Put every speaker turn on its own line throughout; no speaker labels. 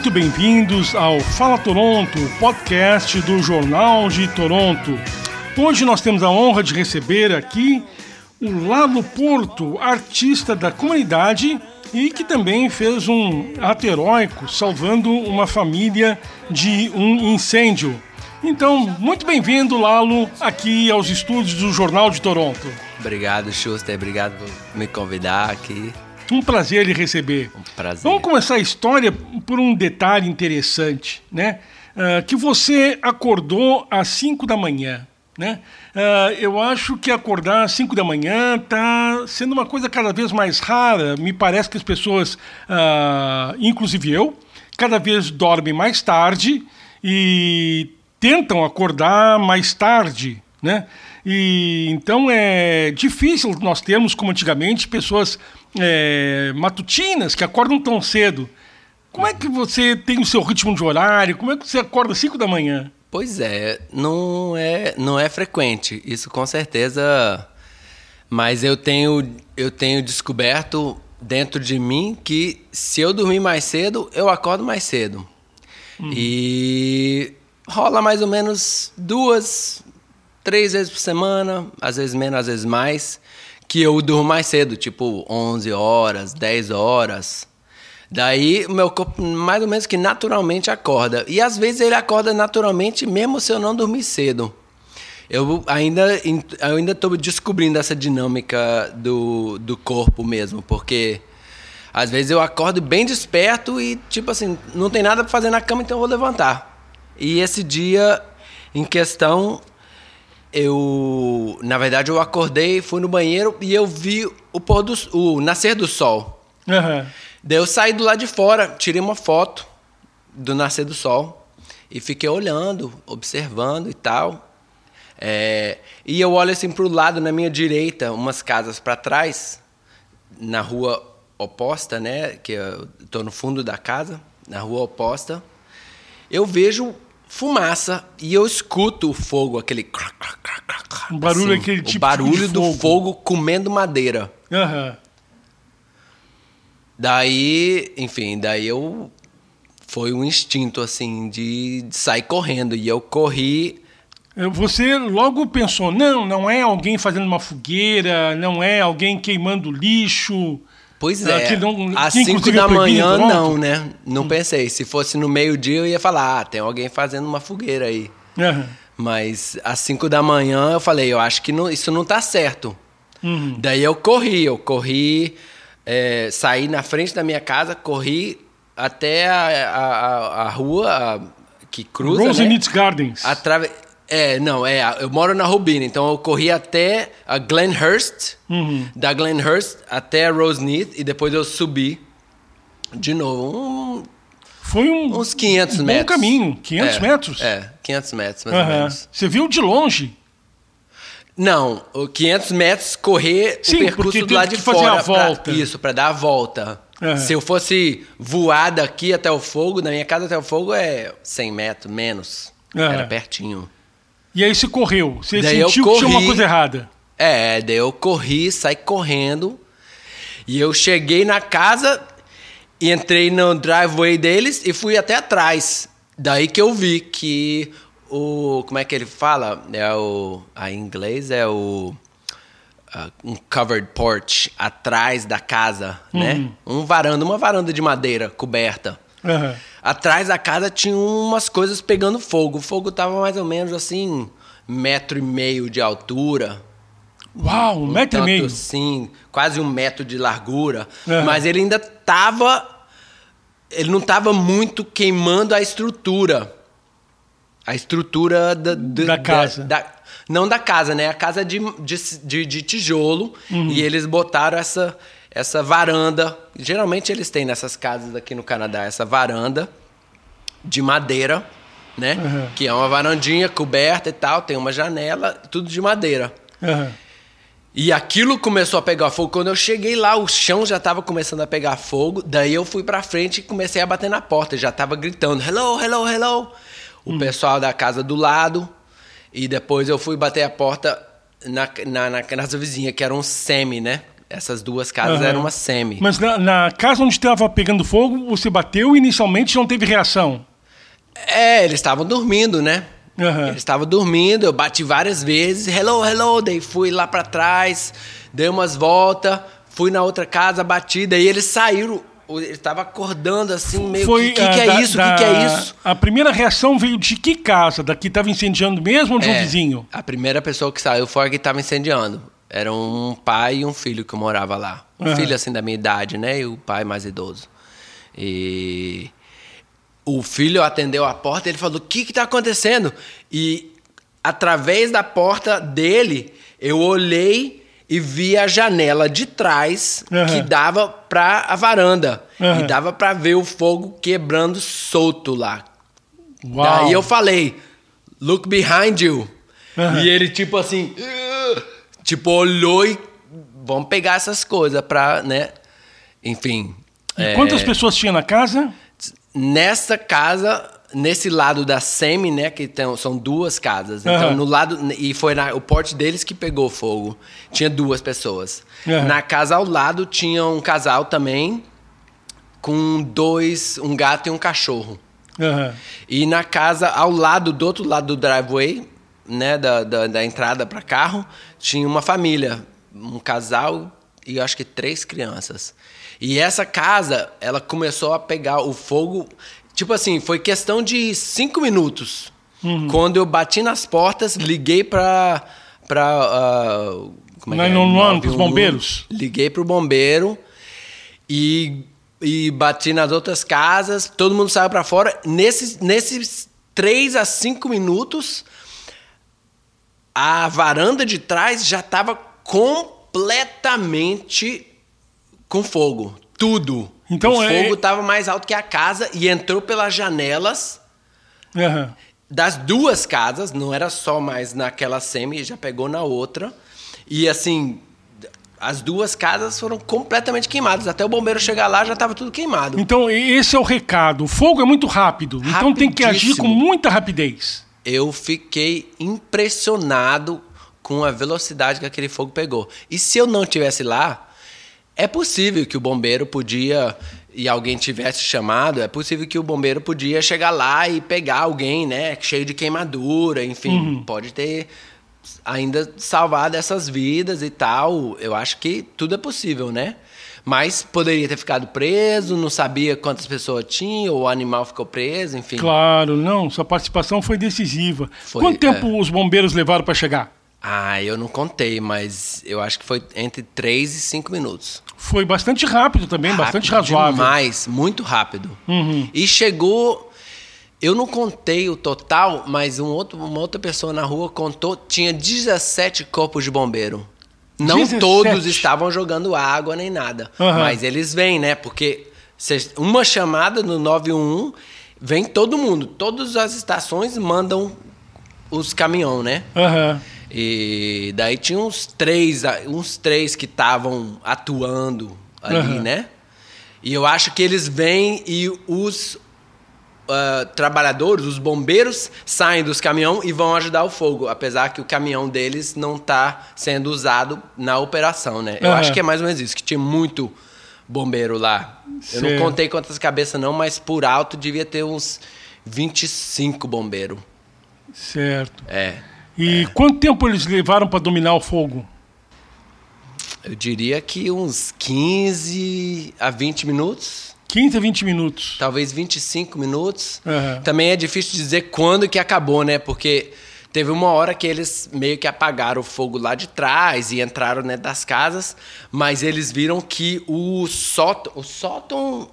muito bem-vindos ao Fala Toronto, podcast do Jornal de Toronto. Hoje nós temos a honra de receber aqui o Lalo Porto, artista da comunidade e que também fez um ato heróico salvando uma família de um incêndio. Então, muito bem-vindo, Lalo, aqui aos estúdios do Jornal de Toronto.
Obrigado, Schuster. Obrigado por me convidar aqui.
Um prazer lhe receber.
Um prazer.
Vamos começar a história por um detalhe interessante, né? Uh, que você acordou às 5 da manhã. Né? Uh, eu acho que acordar às 5 da manhã está sendo uma coisa cada vez mais rara. Me parece que as pessoas, uh, inclusive eu, cada vez dormem mais tarde e tentam acordar mais tarde. Né? E então é difícil nós termos, como antigamente, pessoas é, matutinas que acordam tão cedo. Como é que você tem o seu ritmo de horário? Como é que você acorda às 5 da manhã?
Pois é, não é, não é frequente. Isso com certeza. Mas eu tenho, eu tenho descoberto dentro de mim que se eu dormir mais cedo, eu acordo mais cedo. Uhum. E rola mais ou menos duas, três vezes por semana, às vezes menos, às vezes mais, que eu durmo mais cedo, tipo 11 horas, 10 horas. Daí o meu corpo mais ou menos que naturalmente acorda. E às vezes ele acorda naturalmente mesmo se eu não dormir cedo. Eu ainda eu ainda estou descobrindo essa dinâmica do, do corpo mesmo, porque às vezes eu acordo bem desperto e tipo assim, não tem nada para fazer na cama, então eu vou levantar. E esse dia em questão eu, na verdade, eu acordei, fui no banheiro e eu vi o pôr do o nascer do sol. Uhum. Daí eu saí do lado de fora, tirei uma foto do nascer do sol e fiquei olhando, observando e tal. É, e eu olho assim para o lado, na minha direita, umas casas para trás, na rua oposta, né? Que eu estou no fundo da casa, na rua oposta. Eu vejo fumaça e eu escuto o fogo, aquele.
Um barulho, assim, aquele tipo
O barulho do fogo. fogo comendo madeira.
Uhum.
Daí, enfim, daí eu. Foi um instinto, assim, de, de sair correndo. E eu corri.
Você logo pensou: não, não é alguém fazendo uma fogueira, não é alguém queimando lixo.
Pois é. Que não, Às 5 da manhã, não, né? Não pensei. Se fosse no meio-dia, eu ia falar: ah, tem alguém fazendo uma fogueira aí. Uhum. Mas às 5 da manhã, eu falei: eu acho que não, isso não tá certo. Uhum. Daí eu corri, eu corri, é, saí na frente da minha casa, corri até a, a, a rua a, que cruza.
Rosenitz né? Gardens.
Atrave... É, não, é, eu moro na Rubina, então eu corri até a Glenhurst, uhum. da Glenhurst até a Roseneath e depois eu subi de novo. Um,
Foi um,
uns 500
um
metros.
bom caminho, 500
é,
metros?
É, 500 metros mais uhum. ou menos.
Você viu de longe?
Não, 500 metros correr
Sim,
o percurso do lado de
fazer
fora.
A volta.
Pra, isso, para dar a volta. Uhum. Se eu fosse voar daqui até o fogo, da minha casa até o fogo é 100 metros, menos. Era pertinho.
E aí você correu. Você daí sentiu corri, que tinha uma coisa errada.
É, daí eu corri, saí correndo. E eu cheguei na casa e entrei no driveway deles e fui até atrás. Daí que eu vi que o. Como é que ele fala? É o. A, em inglês é o. Uh, um covered porch atrás da casa, né? uhum. né? Um varanda, uma varanda de madeira coberta. Uhum. Atrás da casa tinha umas coisas pegando fogo. O fogo tava mais ou menos assim, metro e meio de altura.
Uau, um, um metro tanto, e meio?
Sim, quase um metro de largura. Uhum. Mas ele ainda tava. Ele não tava muito queimando a estrutura. A estrutura da, da,
da casa.
Da, da, não da casa, né? A casa de, de, de, de tijolo. Uhum. E eles botaram essa essa varanda. Geralmente eles têm nessas casas aqui no Canadá essa varanda de madeira, né? Uhum. Que é uma varandinha coberta e tal, tem uma janela, tudo de madeira. Uhum. E aquilo começou a pegar fogo. Quando eu cheguei lá, o chão já estava começando a pegar fogo. Daí eu fui para frente e comecei a bater na porta. Já estava gritando: hello, hello, hello. O hum. pessoal da casa do lado. E depois eu fui bater a porta na, na, na casa vizinha, que era um semi, né? Essas duas casas
Aham.
eram uma semi.
Mas na, na casa onde estava pegando fogo, você bateu e inicialmente não teve reação.
É, eles estavam dormindo, né?
Aham.
Eles estavam dormindo, eu bati várias vezes, hello, hello, daí fui lá pra trás, dei umas voltas, fui na outra casa, bati, daí eles saíram, ele estava acordando assim, meio que, que,
ah,
que é
da-
isso,
da-
que que é isso?
A primeira reação veio de que casa? Da que estava incendiando mesmo ou de um
É,
vizinho?
A primeira pessoa que saiu foi a que estava incendiando. Era um pai e um filho que morava lá. Um
Aham.
filho assim da minha idade, né? E o pai mais idoso. E o filho atendeu a porta e ele falou: "O que que tá acontecendo?" E através da porta dele, eu olhei e vi a janela de trás
Aham.
que dava para a varanda.
Aham.
E dava para ver o fogo quebrando solto lá.
Uau.
Daí eu falei, look behind you.
Aham.
E ele, tipo assim, tipo, olhou e vamos pegar essas coisas pra, né? Enfim.
E
é,
quantas pessoas tinha na casa?
Nessa casa, nesse lado da Semi, né? Que tem, são duas casas. Então,
Aham.
no lado. E foi na- o porte deles que pegou fogo. Tinha duas pessoas.
Aham.
Na casa ao lado tinha um casal também. Com dois. Um gato e um cachorro.
Aham.
E na casa ao lado, do outro lado do driveway, né, da, da, da entrada para carro, tinha uma família, um casal e acho que três crianças. E essa casa, ela começou a pegar o fogo, tipo assim, foi questão de cinco minutos. Quando eu bati nas portas, liguei para para uh, como é que é?
911, pros
911.
bombeiros?
Liguei pro bombeiro e, e bati nas outras casas, todo mundo saiu pra fora. Nesses, nesses 3 a 5 minutos, a varanda de trás já estava completamente com fogo. Tudo.
Então,
o
é-
fogo estava mais alto que a casa e entrou pelas janelas
Aham.
das duas casas, não era só mais naquela semi, já pegou na outra. E assim, as duas casas foram completamente queimadas. Até o bombeiro chegar lá já estava tudo queimado.
Então, esse é o recado. O fogo é muito rápido. Então tem que agir com muita rapidez.
Eu fiquei impressionado com a velocidade que aquele fogo pegou. E se eu não tivesse lá, é possível que o bombeiro podia e alguém tivesse chamado, é possível que o bombeiro podia chegar lá e pegar alguém, né, cheio de queimadura, enfim, pode ter ainda salvado essas vidas e tal. Eu acho que tudo é possível, né? Mas poderia ter ficado preso, não sabia quantas pessoas tinha, ou o animal ficou preso, enfim.
Claro, não. Sua participação foi decisiva.
Foi,
Quanto tempo
é.
os bombeiros levaram para chegar?
Ah, eu não contei, mas eu acho que foi entre 3 e 5 minutos.
Foi bastante rápido também, bastante
Rápido
razoável.
Demais, muito rápido.
Uhum.
E chegou. Eu não contei o total, mas um outro, uma outra pessoa na rua contou, tinha 17 corpos de bombeiro. Não
17?
todos estavam jogando água nem nada.
Aham.
Mas eles vêm, né? Porque uma chamada no 911, vem todo mundo. Todas as estações mandam os caminhão, né?
Aham.
E daí tinha uns três, uns três que estavam atuando ali,
Aham.
né? E eu acho que eles vêm e os ah, trabalhadores, os bombeiros, saem dos caminhões e vão ajudar o fogo, apesar que o caminhão deles não está sendo usado na operação, né? Eu acho que é mais ou menos isso, que tinha muito bombeiro lá. Eu não contei quantas cabeças não, mas por alto devia ter uns 25 bombeiros.
Certo.
É.
E quanto tempo eles levaram para dominar o fogo?
Eu diria que uns 15 a 20 minutos,
15 a 20 minutos.
talvez 25 minutos.
Aham.
Também é difícil dizer quando que acabou, né? Porque teve uma hora que eles meio que apagaram o fogo lá de trás e entraram dentro das casas, mas eles viram que o sótão, o sótão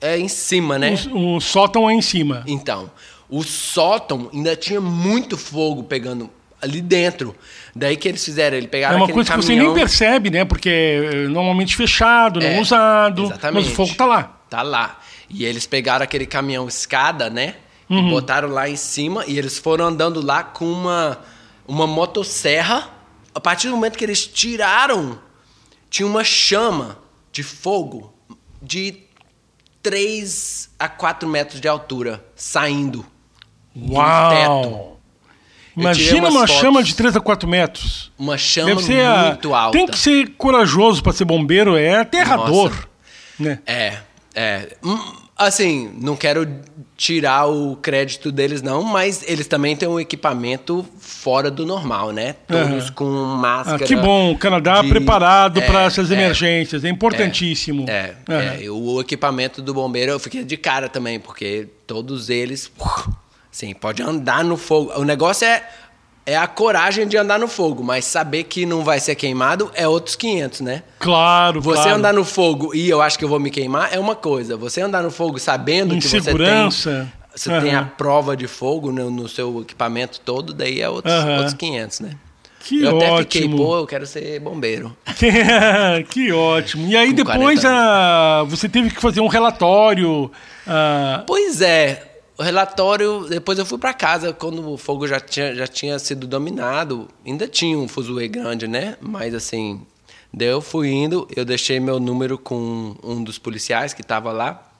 é em cima, né?
O, o sótão é em cima.
Então, o sótão ainda tinha muito fogo pegando ali dentro. Daí que eles fizeram, eles
É
pegaram
uma
aquele
coisa que você nem percebe, né? Porque é normalmente fechado, não
É,
usado,
exatamente.
mas o fogo tá lá.
Tá lá. E eles pegaram aquele caminhão escada, né?
Uhum.
E botaram lá em cima e eles foram andando lá com uma, uma motosserra. A partir do momento que eles tiraram, tinha uma chama de fogo de 3 a 4 metros de altura saindo.
Uau!
teto.
Imagina uma fotos, chama de 3 a 4 metros.
Uma chama muito a... alta.
Tem que ser corajoso para ser bombeiro, é aterrador. Né?
É, é. Hum, assim, não quero tirar o crédito deles, não, mas eles também têm um equipamento fora do normal, né? Todos com máscara.
Ah, que bom, o Canadá de... preparado é, para essas é, emergências, é importantíssimo.
É, é, é, o equipamento do bombeiro eu fiquei de cara também, porque todos eles, sim, pode andar no fogo. O negócio é é a coragem de andar no fogo, mas saber que não vai ser queimado é outros 500, né?
Claro,
Você
claro.
andar no fogo e eu acho que eu vou me queimar é uma coisa. Você andar no fogo sabendo que você tem... Você uhum. tem a prova de fogo no, no, seu equipamento todo, daí é outros, uhum. outros 500, né?
Que
eu
ótimo.
até fiquei, pô, eu quero ser bombeiro.
que ótimo. E aí Com depois a, você teve que fazer um relatório.
Uh... Pois é, o relatório, depois eu fui para casa, quando o fogo já tinha, já tinha sido dominado, ainda tinha um fuzuê grande, né? Mas assim, daí eu fui indo, eu deixei meu número com um dos policiais que estava lá.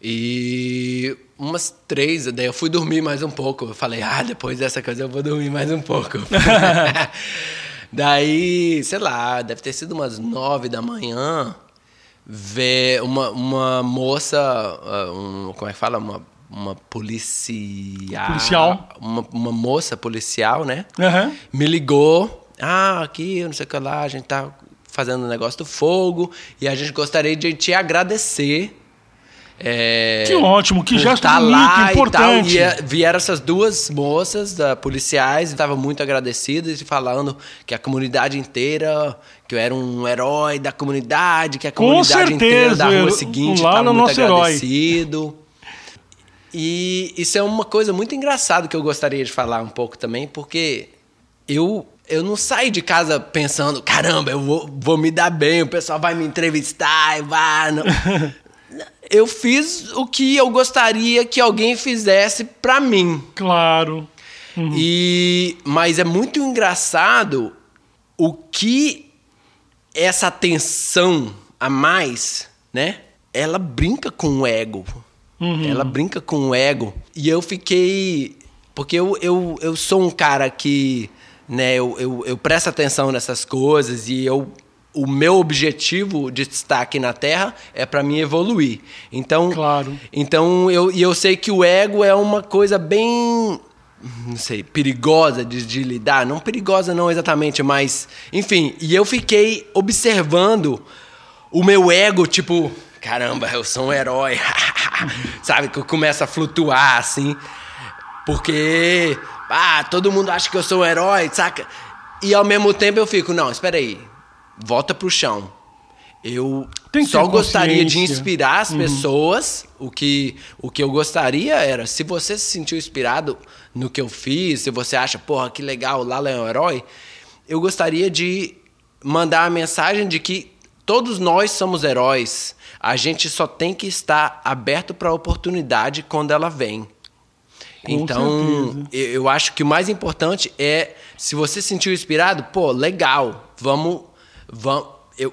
E umas três, daí eu fui dormir mais um pouco. Eu falei, ah, depois dessa coisa eu vou dormir mais um pouco. daí, sei lá, deve ter sido umas nove da manhã ver uma, uma moça, ah, um, como é que fala? Uma, uma policial.
Policial.
Uma, uma moça policial, né?
Uhum.
Me ligou. Ah, aqui, não sei o que lá, a gente tá fazendo o um negócio do fogo e a gente gostaria de te agradecer
é, que ótimo, que gesto tá bonito, lá importante.
E, tal, e vieram essas duas moças da, policiais e estavam muito agradecidas e falando que a comunidade inteira, que eu era um herói da comunidade, que a comunidade certeza, inteira da rua seguinte estava muito agradecido. Herói. E isso é uma coisa muito engraçada que eu gostaria de falar um pouco também, porque eu eu não saio de casa pensando, caramba, eu vou, vou me dar bem, o pessoal vai me entrevistar, vai. Não. eu fiz o que eu gostaria que alguém fizesse para mim.
Claro.
Uhum. E mas é muito engraçado o que essa atenção a mais, né? Ela brinca com o ego. Uhum. Ela brinca com o ego. E eu fiquei porque eu, eu, eu sou um cara que né, eu, eu, eu presto atenção nessas coisas e eu o meu objetivo de destaque na Terra é para mim evoluir. Então,
claro.
Então eu e eu sei que o ego é uma coisa bem não sei, perigosa de, de, lidar, não perigosa não exatamente, mas enfim, e eu fiquei observando o meu ego, tipo, caramba, eu sou um herói. Sabe, que começa a flutuar assim, porque ah, todo mundo acha que eu sou um herói, saca? E ao mesmo tempo eu fico, não, espera aí volta pro chão. Eu só gostaria de inspirar as uhum. pessoas. O que, o que eu gostaria era, se você se sentiu inspirado no que eu fiz, se você acha, porra, que legal, o Lala é um herói, eu gostaria de mandar a mensagem de que todos nós somos heróis. A gente só tem que estar aberto para a oportunidade quando ela vem. Com então, certeza. eu acho que o mais importante é, se você se sentiu inspirado, pô, legal, vamos vão, eu,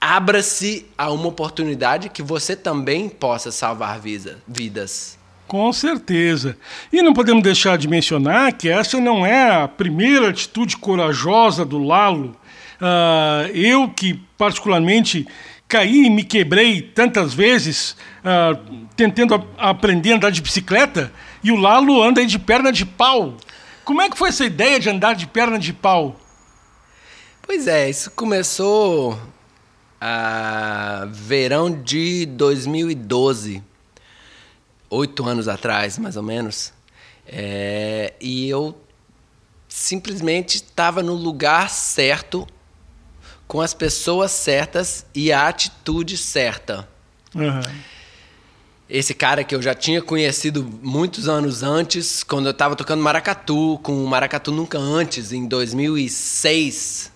abra-se a uma oportunidade que você também possa salvar vida, vidas.
Com certeza. E não podemos deixar de mencionar que essa não é a primeira atitude corajosa do Lalo. Uh, eu que particularmente caí e me quebrei tantas vezes uh, tentando a, aprender a andar de bicicleta e o Lalo anda de perna de pau. Como é que foi essa ideia de andar de perna de pau?
Pois é, isso começou a verão de 2012, oito anos atrás, mais ou menos. É, e eu simplesmente estava no lugar certo, com as pessoas certas e a atitude certa.
Uhum.
Esse cara que eu já tinha conhecido muitos anos antes, quando eu estava tocando maracatu, com o Maracatu Nunca Antes, em 2006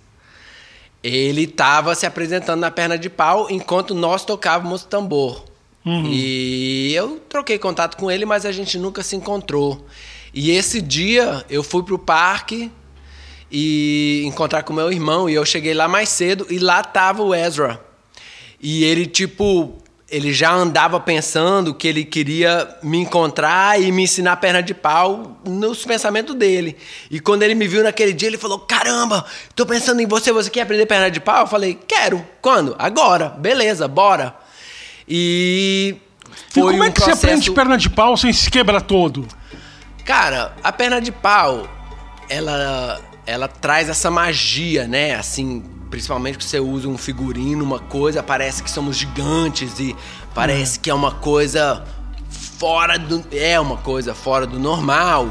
ele estava se apresentando na perna de pau enquanto nós tocávamos tambor. Uhum. E eu troquei contato com ele, mas a gente nunca se encontrou. E esse dia eu fui pro parque e encontrar com meu irmão e eu cheguei lá mais cedo e lá tava o Ezra. E ele tipo ele já andava pensando que ele queria me encontrar e me ensinar perna de pau nos pensamentos dele. E quando ele me viu naquele dia, ele falou: Caramba, tô pensando em você, você quer aprender perna de pau? Eu falei: Quero. Quando? Agora. Beleza, bora. E.
Foi e como um é que processo... você aprende perna de pau sem se quebrar todo?
Cara, a perna de pau, ela, ela traz essa magia, né? Assim, principalmente que você usa um figurino, uma coisa, parece que somos gigantes e parece é. que é uma coisa fora do. É uma coisa fora do normal.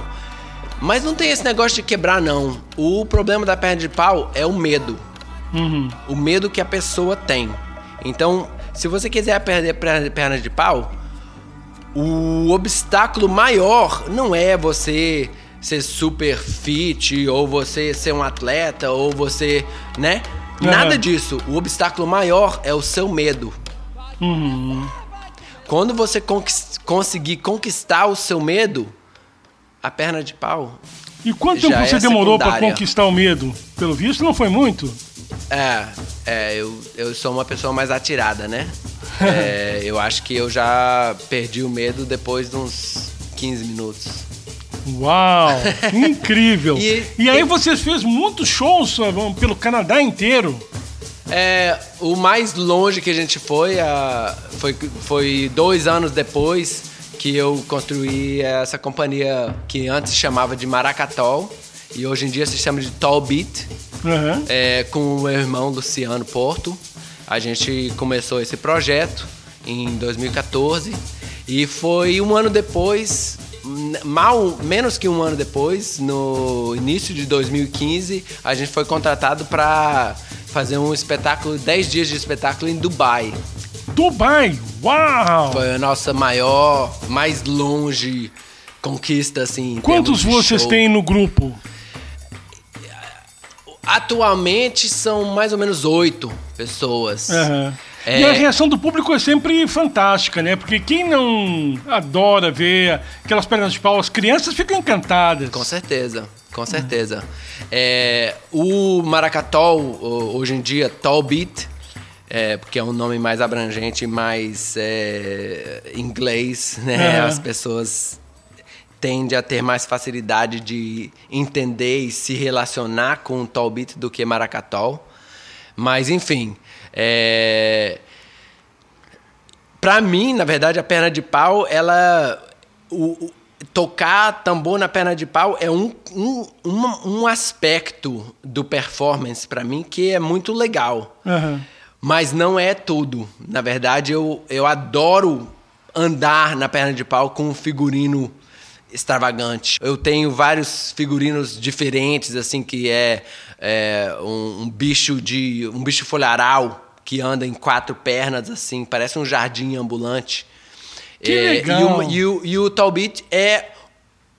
Mas não tem esse negócio de quebrar, não. O problema da perna de pau é o medo. Uhum. O medo que a pessoa tem. Então, se você quiser perder perna de pau, o obstáculo maior não é você ser super fit ou você ser um atleta ou você, né? Nada disso. O obstáculo maior é o seu medo. Uhum. Quando você conquist conseguir conquistar o seu medo, a perna de pau.
E quanto tempo você é demorou para conquistar o medo? Pelo visto, não foi muito.
É, é eu, eu sou uma pessoa mais atirada, né? é, eu acho que eu já perdi o medo depois de uns 15 minutos.
Uau! Incrível! e, e aí você fez muitos shows pelo Canadá inteiro.
É, o mais longe que a gente foi, a, foi, foi dois anos depois que eu construí essa companhia que antes se chamava de Maracatol e hoje em dia se chama de Tall Beat, uhum. é, com o meu irmão Luciano Porto. A gente começou esse projeto em 2014 e foi um ano depois mal menos que um ano depois, no início de 2015, a gente foi contratado para fazer um espetáculo, 10 dias de espetáculo em Dubai.
Dubai! Uau!
Foi a nossa maior, mais longe conquista, assim.
Quantos vocês show. têm no grupo?
Atualmente são mais ou menos oito pessoas. Uhum.
É... E a reação do público é sempre fantástica, né? Porque quem não adora ver aquelas pernas de pau, as crianças ficam encantadas.
Com certeza, com certeza. É, o Maracatol, hoje em dia, Tall Beat, é, porque é um nome mais abrangente, mais é, inglês, né? As pessoas tendem a ter mais facilidade de entender e se relacionar com o Tall Beat do que Maracatol. Mas, enfim, é... Para mim, na verdade, a perna de pau, ela. O, o, tocar tambor na perna de pau é um, um, um, um aspecto do performance para mim que é muito legal. Uhum. Mas não é tudo. Na verdade, eu, eu adoro andar na perna de pau com um figurino extravagante. Eu tenho vários figurinos diferentes, assim, que é, é um, um, bicho de. um bicho folharal que anda em quatro pernas, assim, parece um jardim ambulante.
Que é, legal.
E, e, o, e o Talbot é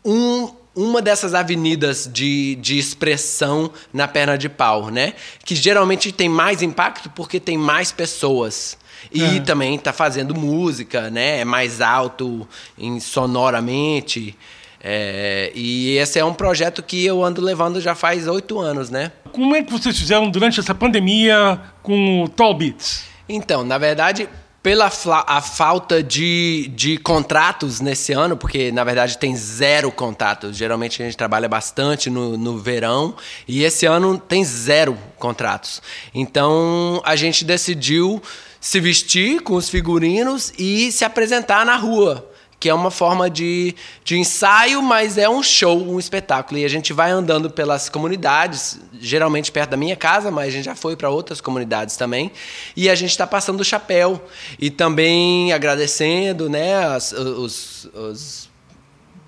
um, uma dessas avenidas de, de expressão na perna de pau, né? Que geralmente tem mais impacto porque tem mais pessoas. E é. também está fazendo música, né? É mais alto em, sonoramente. É, e esse é um projeto que eu ando levando já faz oito anos, né?
Como é que vocês fizeram durante essa pandemia com o Tall Beats?
Então, na verdade, pela a falta de, de contratos nesse ano, porque na verdade tem zero contratos. Geralmente a gente trabalha bastante no, no verão e esse ano tem zero contratos. Então a gente decidiu se vestir com os figurinos e se apresentar na rua que é uma forma de, de ensaio, mas é um show, um espetáculo. E a gente vai andando pelas comunidades, geralmente perto da minha casa, mas a gente já foi para outras comunidades também. E a gente está passando o chapéu e também agradecendo né, as, os, os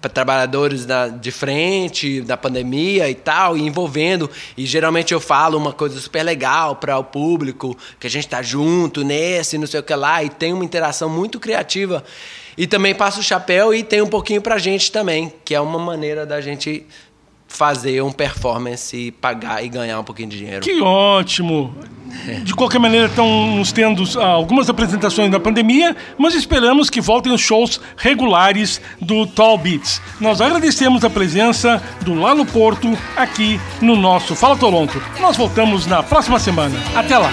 trabalhadores da, de frente da pandemia e tal, e envolvendo. E geralmente eu falo uma coisa super legal para o público, que a gente está junto nesse, não sei o que lá, e tem uma interação muito criativa. E também passa o chapéu e tem um pouquinho pra gente também, que é uma maneira da gente fazer um performance pagar e ganhar um pouquinho de dinheiro.
Que ótimo! De qualquer maneira, estamos tendo ah, algumas apresentações da pandemia, mas esperamos que voltem os shows regulares do Tall Beats. Nós agradecemos a presença do Lalo Porto aqui no nosso Fala Toronto. Nós voltamos na próxima semana. Até lá!